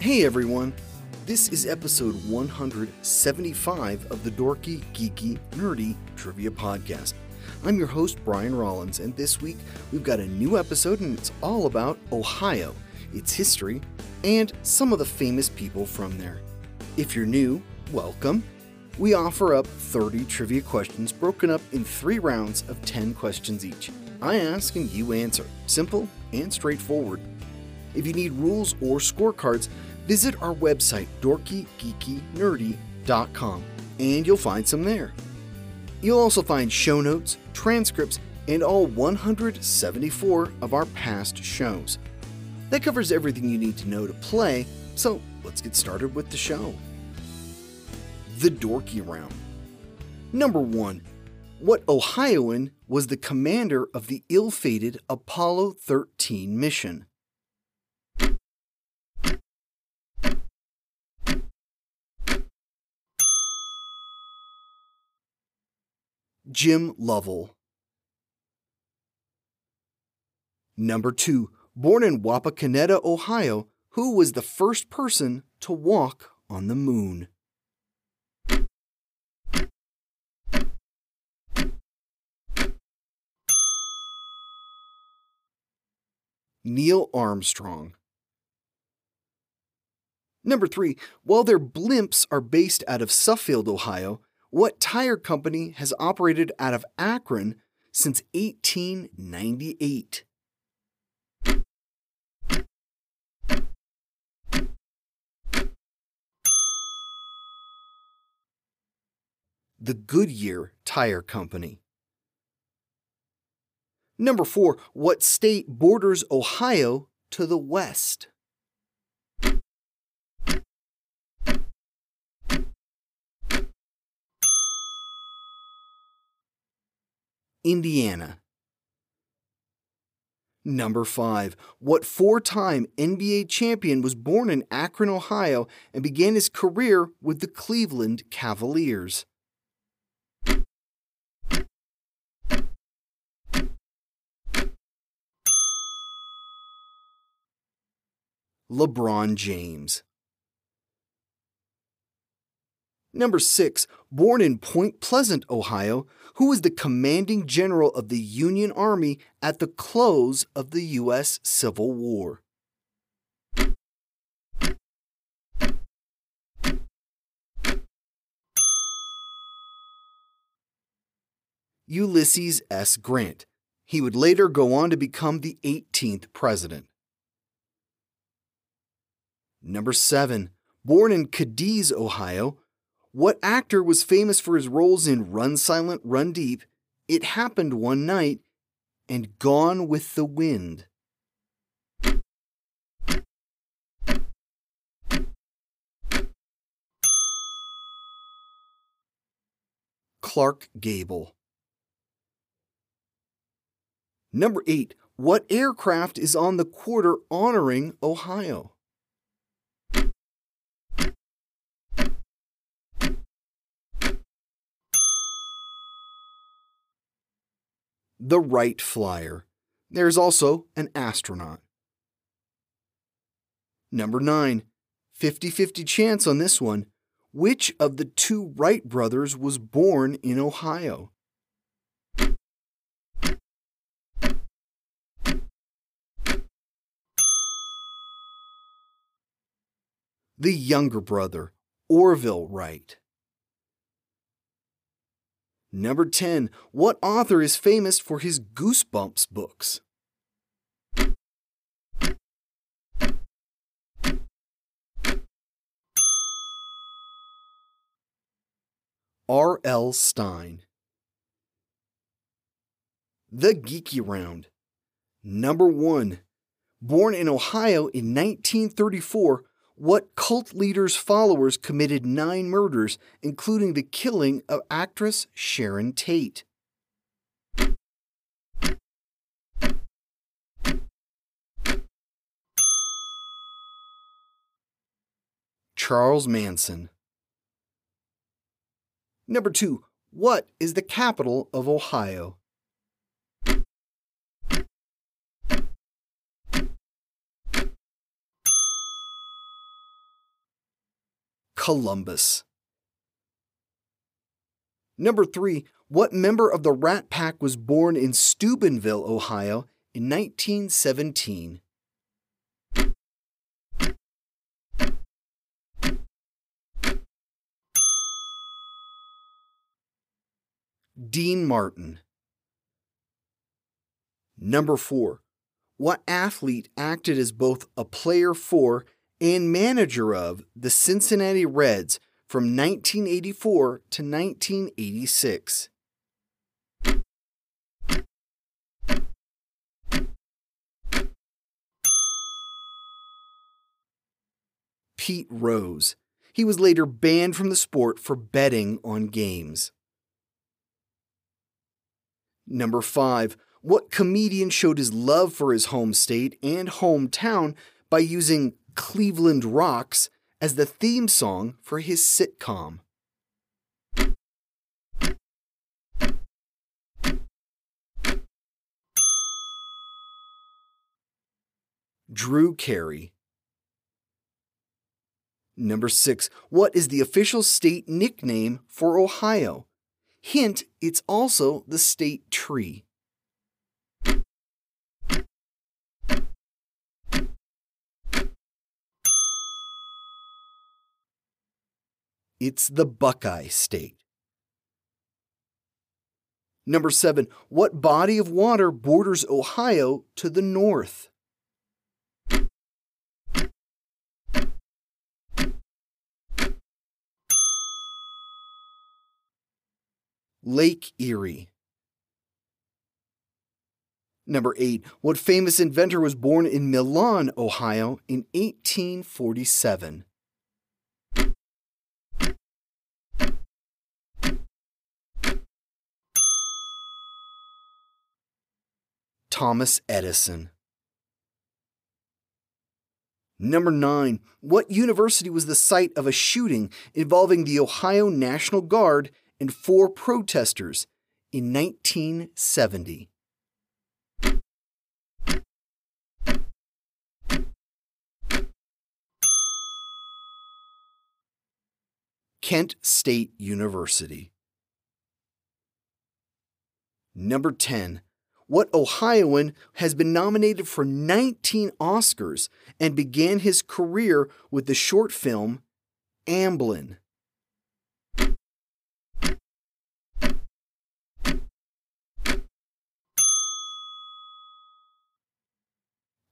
Hey everyone, this is episode 175 of the Dorky, Geeky, Nerdy Trivia Podcast. I'm your host, Brian Rollins, and this week we've got a new episode and it's all about Ohio, its history, and some of the famous people from there. If you're new, welcome. We offer up 30 trivia questions broken up in three rounds of 10 questions each. I ask and you answer. Simple and straightforward. If you need rules or scorecards, visit our website, dorkygeekynerdy.com, and you'll find some there. You'll also find show notes, transcripts, and all 174 of our past shows. That covers everything you need to know to play, so let's get started with the show. The Dorky Round. Number 1. What Ohioan was the commander of the ill fated Apollo 13 mission? Jim Lovell. Number 2. Born in Wapakoneta, Ohio, who was the first person to walk on the moon? Neil Armstrong. Number 3. While their blimps are based out of Suffield, Ohio, what tire company has operated out of Akron since 1898? The Goodyear Tire Company. Number 4. What state borders Ohio to the west? Indiana. Number 5. What four time NBA champion was born in Akron, Ohio, and began his career with the Cleveland Cavaliers? LeBron James. Number 6. Born in Point Pleasant, Ohio, who was the commanding general of the Union Army at the close of the U.S. Civil War. Ulysses S. Grant. He would later go on to become the 18th president. Number 7. Born in Cadiz, Ohio, what actor was famous for his roles in Run Silent, Run Deep, It Happened One Night, and Gone with the Wind? Clark Gable. Number 8. What aircraft is on the quarter honoring Ohio? The Wright Flyer. There's also an astronaut. Number 9. 50 50 chance on this one. Which of the two Wright brothers was born in Ohio? The younger brother, Orville Wright. Number 10. What author is famous for his Goosebumps books? R. L. Stine. The Geeky Round. Number 1. Born in Ohio in 1934, what cult leader's followers committed nine murders, including the killing of actress Sharon Tate. Charles Manson. Number two, what is the capital of Ohio? Columbus. Number 3. What member of the Rat Pack was born in Steubenville, Ohio in 1917? Dean Martin. Number 4. What athlete acted as both a player for and manager of the Cincinnati Reds from 1984 to 1986? Pete Rose. He was later banned from the sport for betting on games. Number 5. What comedian showed his love for his home state and hometown by using Cleveland Rocks as the theme song for his sitcom? Drew Carey. Number 6. What is the official state nickname for Ohio? Hint, it's also the state tree. It's the Buckeye State. Number 7. What body of water borders Ohio to the north? Lake Erie. Number 8. What famous inventor was born in Milan, Ohio in 1847? Thomas Edison. Number 9. What university was the site of a shooting involving the Ohio National Guard and four protesters in 1970? Kent State University. Number 10. What Ohioan has been nominated for 19 Oscars and began his career with the short film Amblin?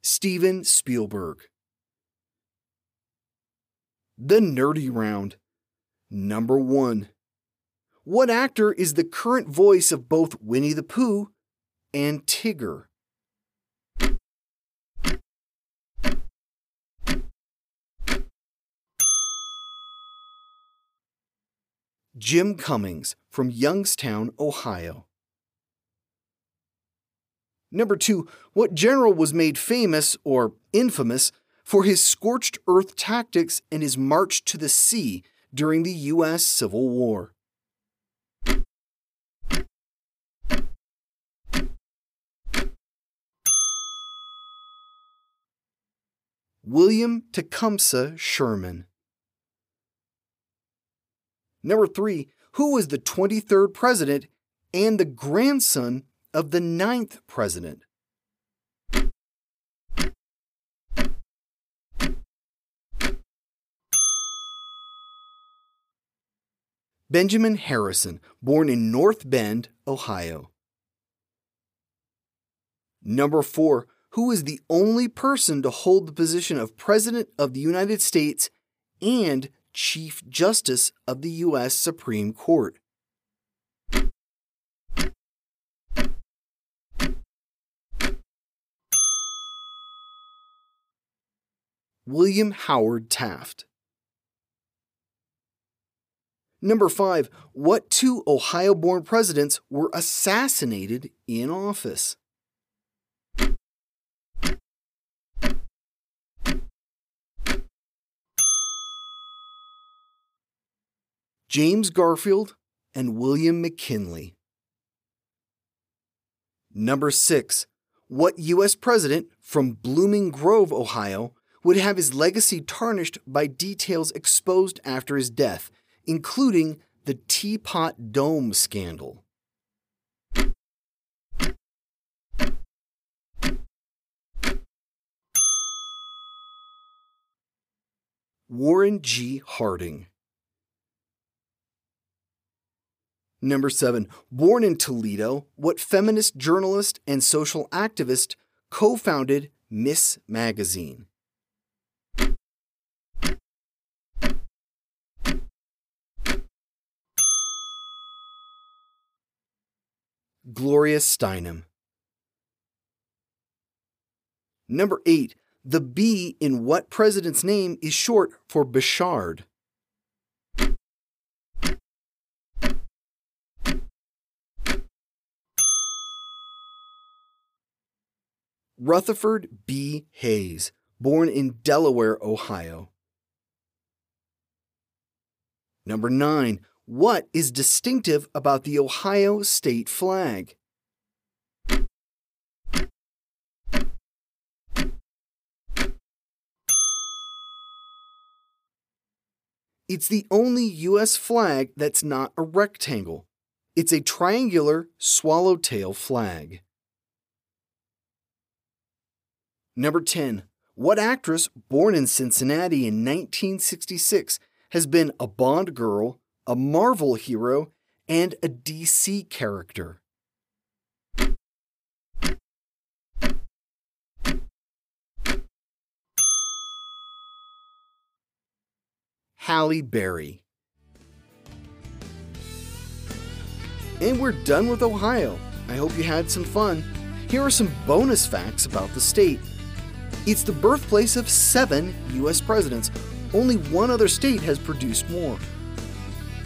Steven Spielberg. The Nerdy Round. Number 1. What actor is the current voice of both Winnie the Pooh and Tigger. Jim Cummings from Youngstown, Ohio. Number two, what general was made famous or infamous for his scorched earth tactics and his march to the sea during the U.S. Civil War? William Tecumseh Sherman. Number three, who was the 23rd president and the grandson of the ninth president? Benjamin Harrison, born in North Bend, Ohio. Number four, who is the only person to hold the position of President of the United States and Chief Justice of the U.S. Supreme Court. William Howard Taft. Number five, what two Ohio born presidents were assassinated in office? James Garfield and William McKinley. Number 6. What U.S. president from Blooming Grove, Ohio, would have his legacy tarnished by details exposed after his death, including the Teapot Dome scandal. Warren G. Harding. Number 7. Born in Toledo, what feminist journalist and social activist co founded Ms. Magazine? Gloria Steinem. Number 8. The B in what president's name is short for Birchard? Rutherford B. Hayes, born in Delaware, Ohio. Number 9. What is distinctive about the Ohio state flag? It's the only U.S. flag that's not a rectangle. It's a triangular swallowtail flag. Number 10. What actress born in Cincinnati in 1966 has been a Bond girl, a Marvel hero, and a DC character? Halle Berry. And we're done with Ohio. I hope you had some fun. Here are some bonus facts about the state. It's the birthplace of seven U.S. presidents. Only one other state has produced more.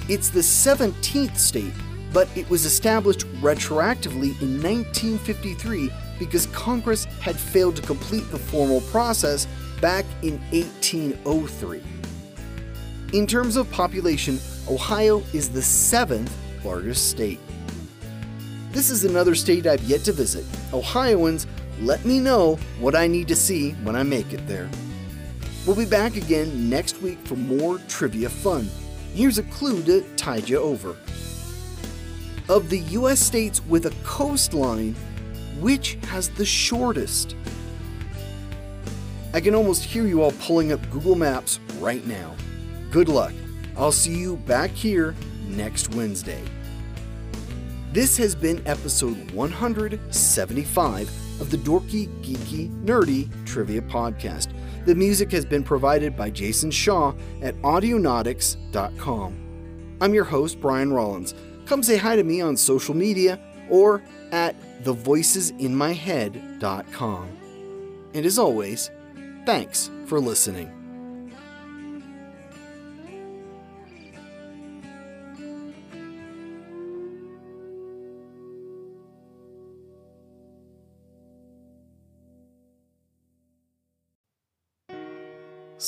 It's the 17th state, but it was established retroactively in 1953 because Congress had failed to complete the formal process back in 1803. In terms of population, Ohio is the seventh largest state. This is another state I've yet to visit. Ohioans, let me know what I need to see when I make it there. We'll be back again next week for more trivia fun. Here's a clue to tide you over. Of the US states with a coastline, which has the shortest? I can almost hear you all pulling up Google Maps right now. Good luck. I'll see you back here next Wednesday. This has been episode 175 of the Dorky, Geeky, Nerdy Trivia Podcast. The music has been provided by Jason Shaw at Audionautix.com. I'm your host, Brian Rollins. Come say hi to me on social media or at thevoicesinmyhead.com. And as always, thanks for listening.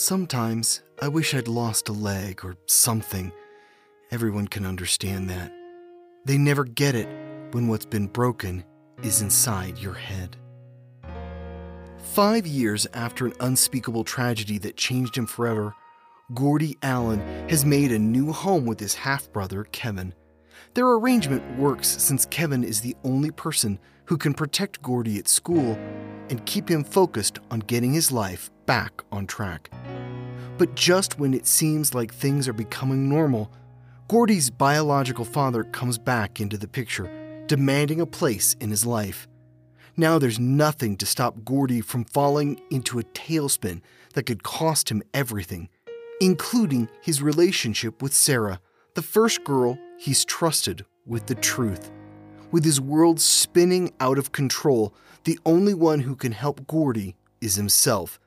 Sometimes I wish I'd lost a leg or something. Everyone can understand that. They never get it when what's been broken is inside your head. Five years after an unspeakable tragedy that changed him forever, Gordy Allen has made a new home with his half brother, Kevin. Their arrangement works since Kevin is the only person who can protect Gordy at school and keep him focused on getting his life back on track. But just when it seems like things are becoming normal, Gordy's biological father comes back into the picture, demanding a place in his life. Now there's nothing to stop Gordy from falling into a tailspin that could cost him everything, including his relationship with Sarah, the first girl he's trusted with the truth. With his world spinning out of control, the only one who can help Gordy is himself.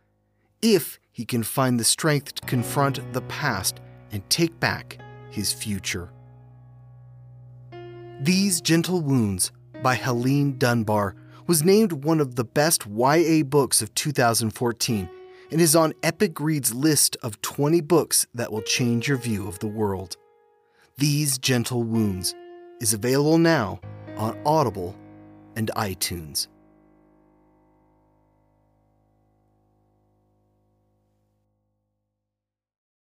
If he can find the strength to confront the past and take back his future. These Gentle Wounds by Helene Dunbar was named one of the best YA books of 2014 and is on Epic Reads list of 20 books that will change your view of the world. These Gentle Wounds is available now on Audible and iTunes.